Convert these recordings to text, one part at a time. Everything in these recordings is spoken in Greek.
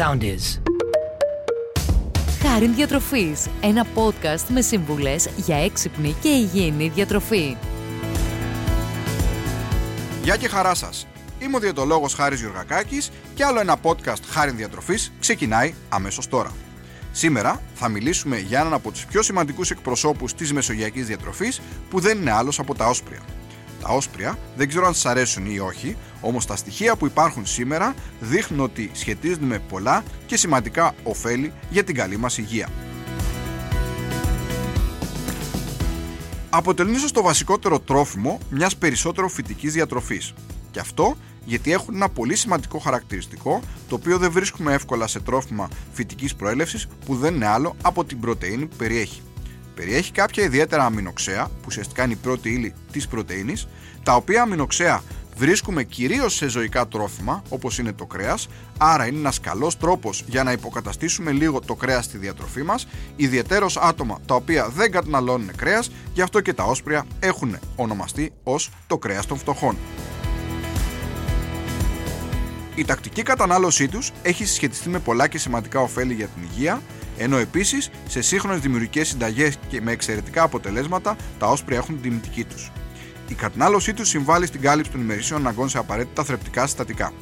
sound is. Χάριν Διατροφής, ένα podcast με σύμβουλες για έξυπνη και υγιεινή διατροφή. Γεια και χαρά σας. Είμαι ο διαιτολόγος Χάρης Γιωργακάκης και άλλο ένα podcast Χάριν Διατροφής ξεκινάει αμέσως τώρα. Σήμερα θα μιλήσουμε για έναν από τους πιο σημαντικούς εκπροσώπους της μεσογειακής διατροφής που δεν είναι άλλος από τα όσπρια. Τα όσπρια δεν ξέρω αν σας αρέσουν ή όχι, όμως τα στοιχεία που υπάρχουν σήμερα δείχνουν ότι σχετίζονται με πολλά και σημαντικά ωφέλη για την καλή μας υγεία. Αποτελούν ίσως το βασικότερο τρόφιμο μιας περισσότερο φυτικής διατροφής. Και αυτό γιατί έχουν ένα πολύ σημαντικό χαρακτηριστικό το οποίο δεν βρίσκουμε εύκολα σε τρόφιμα φυτικής προέλευσης που δεν είναι άλλο από την πρωτεΐνη που περιέχει. Περιέχει κάποια ιδιαίτερα αμινοξέα, που ουσιαστικά είναι η πρώτη ύλη της πρωτεΐνης, τα οποία αμινοξέα βρίσκουμε κυρίως σε ζωικά τρόφιμα, όπως είναι το κρέας, άρα είναι ένας καλός τρόπος για να υποκαταστήσουμε λίγο το κρέας στη διατροφή μας, ιδιαιτέρως άτομα τα οποία δεν καταναλώνουν κρέας, γι' αυτό και τα όσπρια έχουν ονομαστεί ως το κρέας των φτωχών. Η τακτική κατανάλωσή τους έχει συσχετιστεί με πολλά και σημαντικά ωφέλη για την υγεία, ενώ επίσης σε σύγχρονες δημιουργικές συνταγές και με εξαιρετικά αποτελέσματα τα όσπρια έχουν την τιμητική τους. Η κατανάλωσή τους συμβάλλει στην κάλυψη των ημερήσιων αναγκών σε απαραίτητα θρεπτικά συστατικά.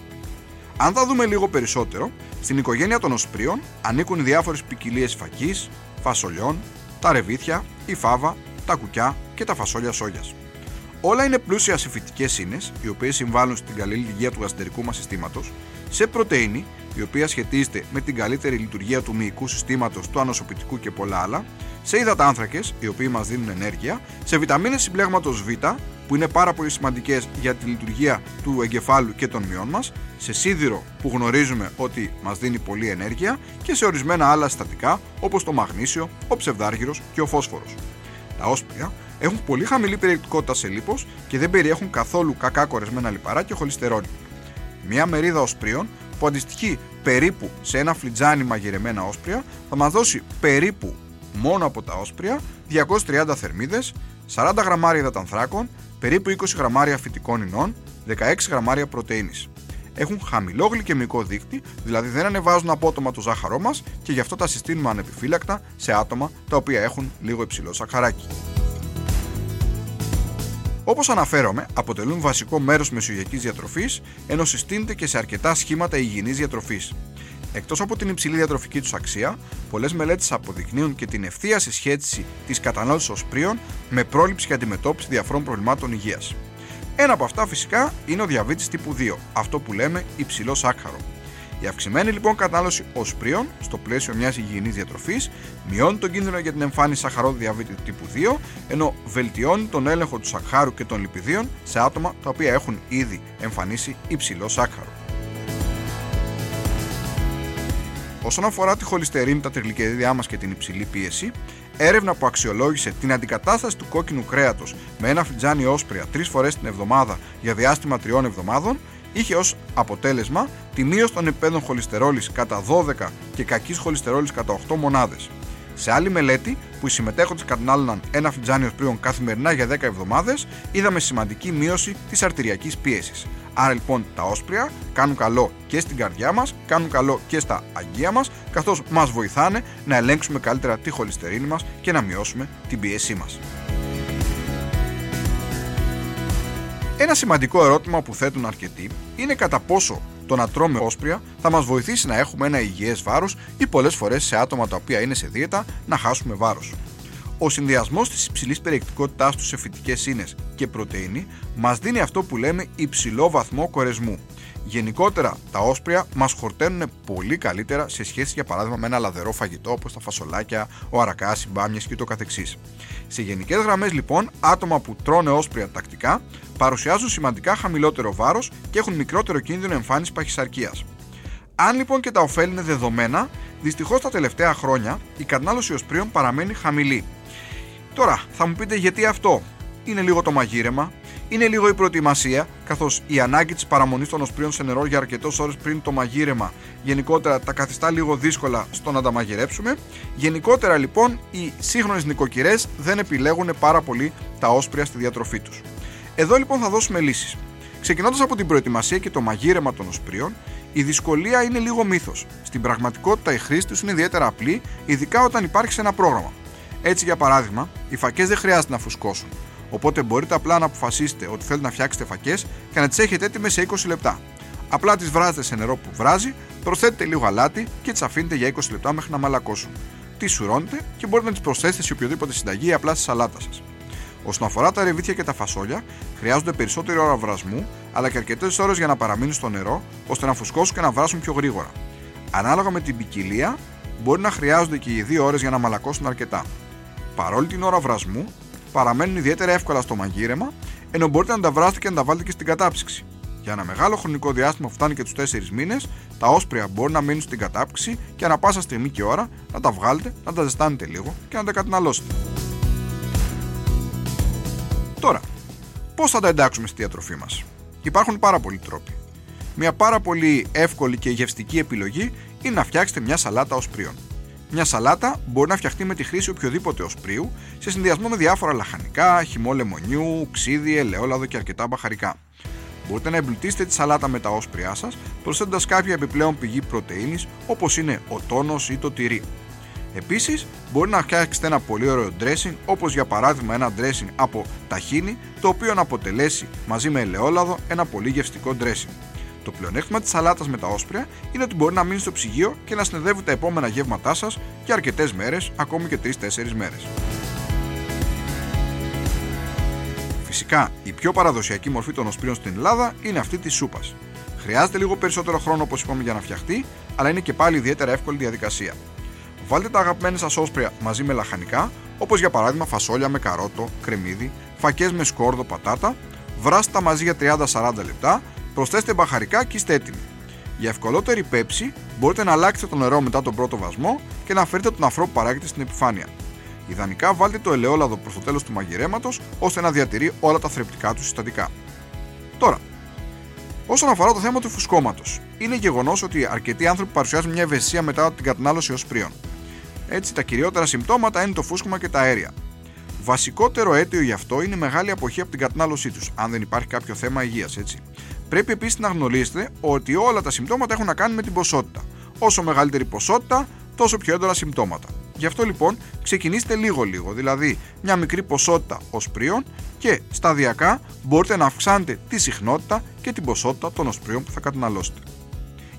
Αν τα δούμε λίγο περισσότερο, στην οικογένεια των οσπρίων ανήκουν διάφορες ποικιλίε φακής, φασολιών, τα ρεβίθια, η φάβα, τα κουκιά και τα φασόλια σόγιας. Όλα είναι πλούσια σε φυτικές ίνες, οι οποίες συμβάλλουν στην καλή λειτουργία του γαστερικού μας συστήματος, σε πρωτενη, η οποία σχετίζεται με την καλύτερη λειτουργία του μυϊκού συστήματος, του ανοσοποιητικού και πολλά άλλα, σε υδατάνθρακε, οι οποίοι μας δίνουν ενέργεια, σε βιταμίνες συμπλέγματος Β, που είναι πάρα πολύ σημαντικές για τη λειτουργία του εγκεφάλου και των μειών μας, σε σίδηρο που γνωρίζουμε ότι μας δίνει πολλή ενέργεια και σε ορισμένα άλλα συστατικά όπως το μαγνήσιο, ο ψευδάργυρος και ο φόσφορος. Τα όσπρια έχουν πολύ χαμηλή περιεκτικότητα σε λίπος και δεν περιέχουν καθόλου κακά κορεσμένα λιπαρά και χολυστερόλη. Μια μερίδα οσπρίων που αντιστοιχεί περίπου σε ένα φλιτζάνι μαγειρεμένα όσπρια θα μας δώσει περίπου μόνο από τα όσπρια 230 θερμίδες, 40 γραμμάρια υδατανθράκων, περίπου 20 γραμμάρια φυτικών ινών, 16 γραμμάρια πρωτεΐνης. Έχουν χαμηλό γλυκαιμικό δείκτη, δηλαδή δεν ανεβάζουν απότομα το ζάχαρό μας και γι' αυτό τα συστήνουμε ανεπιφύλακτα σε άτομα τα οποία έχουν λίγο υψηλό σακαράκι. Όπως αναφέρομαι, αποτελούν βασικό μέρος μεσογειακής διατροφής, ενώ συστήνεται και σε αρκετά σχήματα υγιεινής διατροφής. Εκτός από την υψηλή διατροφική τους αξία, πολλές μελέτες αποδεικνύουν και την ευθεία συσχέτιση της κατανάλωσης οσπρίων με πρόληψη και αντιμετώπιση διαφόρων προβλημάτων υγείας. Ένα από αυτά φυσικά είναι ο διαβήτης τύπου 2, αυτό που λέμε υψηλό σάκχαρο. Η αυξημένη λοιπόν κατανάλωση οσπρίων στο πλαίσιο μιας υγιεινής διατροφής μειώνει τον κίνδυνο για την εμφάνιση σαχαρόδου διαβήτη τύπου 2, ενώ βελτιώνει τον έλεγχο του σακχάρου και των λιπιδίων σε άτομα τα οποία έχουν ήδη εμφανίσει υψηλό σάκχαρο. Όσον αφορά τη χολυστερίνη, τα τριγλικερίδια μας και την υψηλή πίεση, έρευνα που αξιολόγησε την αντικατάσταση του κόκκινου κρέατος με ένα φλιτζάνι όσπρια τρεις φορές την εβδομάδα για διάστημα τριών εβδομάδων είχε ως αποτέλεσμα τη μείωση των επίπεδων χολυστερόλης κατά 12 και κακής χολυστερόλης κατά 8 μονάδες. Σε άλλη μελέτη, που οι συμμετέχοντες κατανάλωναν ένα φλιτζάνι οσπρίων καθημερινά για 10 εβδομάδες, είδαμε σημαντική μείωση της αρτηριακής πίεσης. Άρα λοιπόν τα όσπρια κάνουν καλό και στην καρδιά μας, κάνουν καλό και στα αγγεία μας, καθώς μας βοηθάνε να ελέγξουμε καλύτερα τη χολυστερίνη μας και να μειώσουμε την πίεσή μας. Ένα σημαντικό ερώτημα που θέτουν αρκετοί είναι κατά πόσο το να τρώμε όσπρια θα μας βοηθήσει να έχουμε ένα υγιές βάρος ή πολλές φορές σε άτομα τα οποία είναι σε δίαιτα να χάσουμε βάρος. Ο συνδυασμός της υψηλής περιεκτικότητάς τους σε φυτικές ίνες και πρωτενη μας δίνει αυτό που λέμε υψηλό βαθμό κορεσμού. Γενικότερα, τα όσπρια μας χορταίνουν πολύ καλύτερα σε σχέση, για παράδειγμα, με ένα λαδερό φαγητό όπως τα φασολάκια, ο αρακάς, οι μπάμιες κ.ο.κ. Σε γενικές γραμμές, λοιπόν, άτομα που τρώνε όσπρια τακτικά παρουσιάζουν σημαντικά χαμηλότερο βάρος και έχουν μικρότερο κίνδυνο εμφάνισης παχυσαρκίας. Αν λοιπόν και τα ωφέλη είναι δεδομένα, δυστυχώς τα τελευταία χρόνια η κατανάλωση οσπρίων παραμένει χαμηλή. Τώρα, θα μου πείτε γιατί αυτό. Είναι λίγο το μαγείρεμα, είναι λίγο η προετοιμασία, καθώς η ανάγκη της παραμονής των οσπρίων σε νερό για αρκετές ώρες πριν το μαγείρεμα γενικότερα τα καθιστά λίγο δύσκολα στο να τα μαγειρέψουμε. Γενικότερα λοιπόν οι σύγχρονες νοικοκυρές δεν επιλέγουν πάρα πολύ τα όσπρια στη διατροφή τους. Εδώ λοιπόν θα δώσουμε λύσεις. Ξεκινώντας από την προετοιμασία και το μαγείρεμα των οσπρίων, Η δυσκολία είναι λίγο μύθος. Στην πραγματικότητα η χρήση τους είναι ιδιαίτερα απλή, ειδικά όταν υπάρχει σε ένα πρόγραμμα. Έτσι, για παράδειγμα, οι φακές δεν χρειάζεται να φουσκώσουν. Οπότε μπορείτε απλά να αποφασίσετε ότι θέλετε να φτιάξετε φακές και να τις έχετε έτοιμες σε 20 λεπτά. Απλά τις βράζετε σε νερό που βράζει, προσθέτετε λίγο αλάτι και τις αφήνετε για 20 λεπτά μέχρι να μαλακώσουν. Τις σουρώνετε και μπορείτε να τις προσθέσετε σε οποιοδήποτε συνταγή ή απλά στη σαλάτα σας. Όσον αφορά τα ρεβίθια και τα φασόλια, χρειάζονται περισσότερη ώρα βρασμού, αλλά και αρκετές ώρες για να παραμείνουν στο νερό, ώστε να φουσκώσουν και να βράσουν πιο γρήγορα. Ανάλογα με την ποικιλία, μπορεί να χρειάζονται και οι δύο ώρες για να μαλακώσουν αρκετά. Παρόλη την ώρα βρασμού, παραμένουν ιδιαίτερα εύκολα στο μαγείρεμα, ενώ μπορείτε να τα βράσετε και να τα βάλετε και στην κατάψυξη. Για ένα μεγάλο χρονικό διάστημα που φτάνει και τους 4 μήνες, τα όσπρια μπορεί να μείνουν στην κατάψυξη και ανα πάσα στιγμή και ώρα να τα βγάλετε, να τα ζεστάνετε λίγο και να τα καταναλώσετε. Τώρα, πώς θα τα εντάξουμε στη διατροφή μας; Υπάρχουν πάρα πολλοί τρόποι. Μια πάρα πολύ εύκολη και γευστική επιλογή είναι να φτιάξετε μια σαλάτα οσπρίων. Μια σαλάτα μπορεί να φτιαχτεί με τη χρήση οποιοδήποτε οσπρίου σε συνδυασμό με διάφορα λαχανικά, χυμό λεμονιού, ξύδι, ελαιόλαδο και αρκετά μπαχαρικά. Μπορείτε να εμπλουτίσετε τη σαλάτα με τα όσπριά σας, προσθέτοντας κάποια επιπλέον πηγή πρωτενη όπως είναι ο τόνος ή το τυρί. Επίσης, μπορεί να φτιάξετε ένα πολύ ωραίο dressing, όπως για παράδειγμα ένα dressing από ταχίνι, το οποίο να αποτελέσει μαζί με ελαιόλαδο ένα πολύ γευστικό dressing. Το πλεονέκτημα της σαλάτα με τα όσπρια είναι ότι μπορεί να μείνει στο ψυγείο και να συνεδεύει τα επόμενα γεύματά σας για αρκετές μέρες, ακόμη και 3-4 μέρες. Φυσικά, η πιο παραδοσιακή μορφή των οσπρίων στην Ελλάδα είναι αυτή της σούπας. Χρειάζεται λίγο περισσότερο χρόνο όπως είπαμε για να φτιαχτεί, αλλά είναι και πάλι ιδιαίτερα εύκολη διαδικασία. Βάλτε τα αγαπημένα σας όσπρια μαζί με λαχανικά, όπως για παράδειγμα φασόλια με καρότο, κρεμμύδι, φακές με σκόρδο, πατάτα, βράστε τα μαζί για 30-40 λεπτά, προσθέστε μπαχαρικά και είστε έτοιμοι. Για ευκολότερη πέψη, μπορείτε να αλλάξετε το νερό μετά τον πρώτο βασμό και να φέρετε τον αφρό που παράγεται στην επιφάνεια. Ιδανικά βάλτε το ελαιόλαδο προς το τέλος του μαγειρέματος ώστε να διατηρεί όλα τα θρεπτικά του συστατικά. Τώρα, όσον αφορά το θέμα του φουσκώματος, είναι γεγονός ότι αρκετοί άνθρωποι παρουσιάζουν μια ευαισθησία μετά την κατανάλωση οσπρίων. Έτσι, τα κυριότερα συμπτώματα είναι το φούσκωμα και τα αέρια. Βασικότερο αίτιο γι' αυτό είναι η μεγάλη αποχή από την κατανάλωσή τους, αν δεν υπάρχει κάποιο θέμα υγείας, έτσι. Πρέπει επίσης να γνωρίζετε ότι όλα τα συμπτώματα έχουν να κάνουν με την ποσότητα. Όσο μεγαλύτερη ποσότητα, τόσο πιο έντονα συμπτώματα. Γι' αυτό λοιπόν ξεκινήστε λίγο-λίγο, δηλαδή μια μικρή ποσότητα οσπρίων και σταδιακά μπορείτε να αυξάνετε τη συχνότητα και την ποσότητα των οσπρίων που θα καταναλώσετε.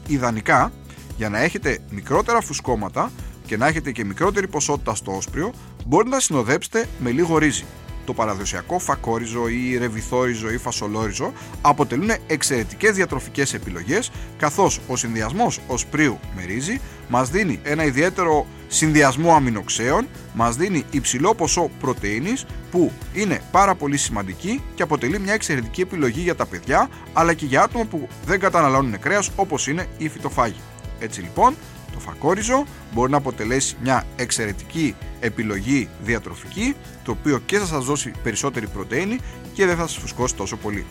Ιδανικά, για να έχετε μικρότερα φουσκώματα και να έχετε και μικρότερη ποσότητα στο όσπριο, μπορείτε να συνοδέψετε με λίγο ρύζι το παραδοσιακό φακόριζο ή ρεβιθόριζο ή φασολόριζο αποτελούν εξαιρετικές διατροφικές επιλογές καθώς ο συνδυασμός οσπρίου με ρύζι μας δίνει ένα ιδιαίτερο συνδυασμό αμινοξέων, μας δίνει υψηλό ποσό πρωτεΐνης που είναι πάρα πολύ σημαντική και αποτελεί μια εξαιρετική επιλογή για τα παιδιά αλλά και για άτομα που δεν καταναλώνουν κρέας όπως είναι οι φυτοφάγοι. Έτσι λοιπόν το φακόριζο μπορεί να αποτελέσει μια εξαιρετική επιλογή διατροφική το οποίο και θα σας δώσει περισσότερη πρωτεΐνη και δεν θα σας φουσκώσει τόσο πολύ.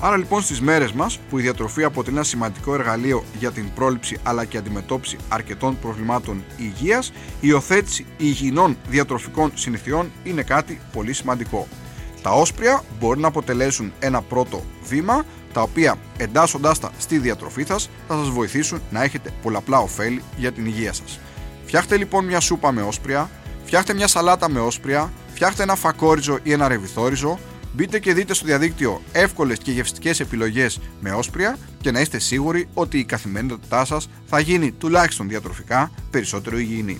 Άρα λοιπόν στις μέρες μας που η διατροφή αποτελεί ένα σημαντικό εργαλείο για την πρόληψη αλλά και αντιμετώπιση αρκετών προβλημάτων υγείας, η υιοθέτηση υγιεινών διατροφικών συνηθιών είναι κάτι πολύ σημαντικό. Τα όσπρια μπορεί να αποτελέσουν ένα πρώτο βήμα τα οποία εντάσσοντάς τα στη διατροφή σας θα σας βοηθήσουν να έχετε πολλαπλά ωφέλη για την υγεία σας. Φτιάχτε λοιπόν μια σούπα με όσπρια, φτιάχτε μια σαλάτα με όσπρια, φτιάχτε ένα φακόριζο ή ένα ρεβιθόριζο, μπείτε και δείτε στο διαδίκτυο εύκολες και γευστικές επιλογές με όσπρια και να είστε σίγουροι ότι η καθημερινότητά σας θα γίνει τουλάχιστον διατροφικά περισσότερο υγιεινή.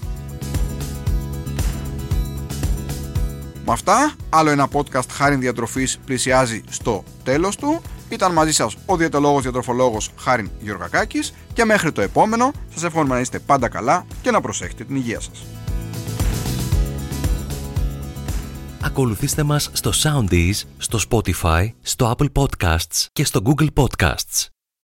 Με αυτά, άλλο ένα podcast χάρη διατροφής πλησιάζει στο τέλος του. Ήταν μαζί σας ο διαιτολόγος διατροφολόγος Χάριν Γεωργακάκης και μέχρι το επόμενο σας εύχομαι να είστε πάντα καλά και να προσέχετε την υγεία σας. Ακολουθήστε μας στο Soundees, στο Spotify, στο Apple Podcasts και στο Google Podcasts.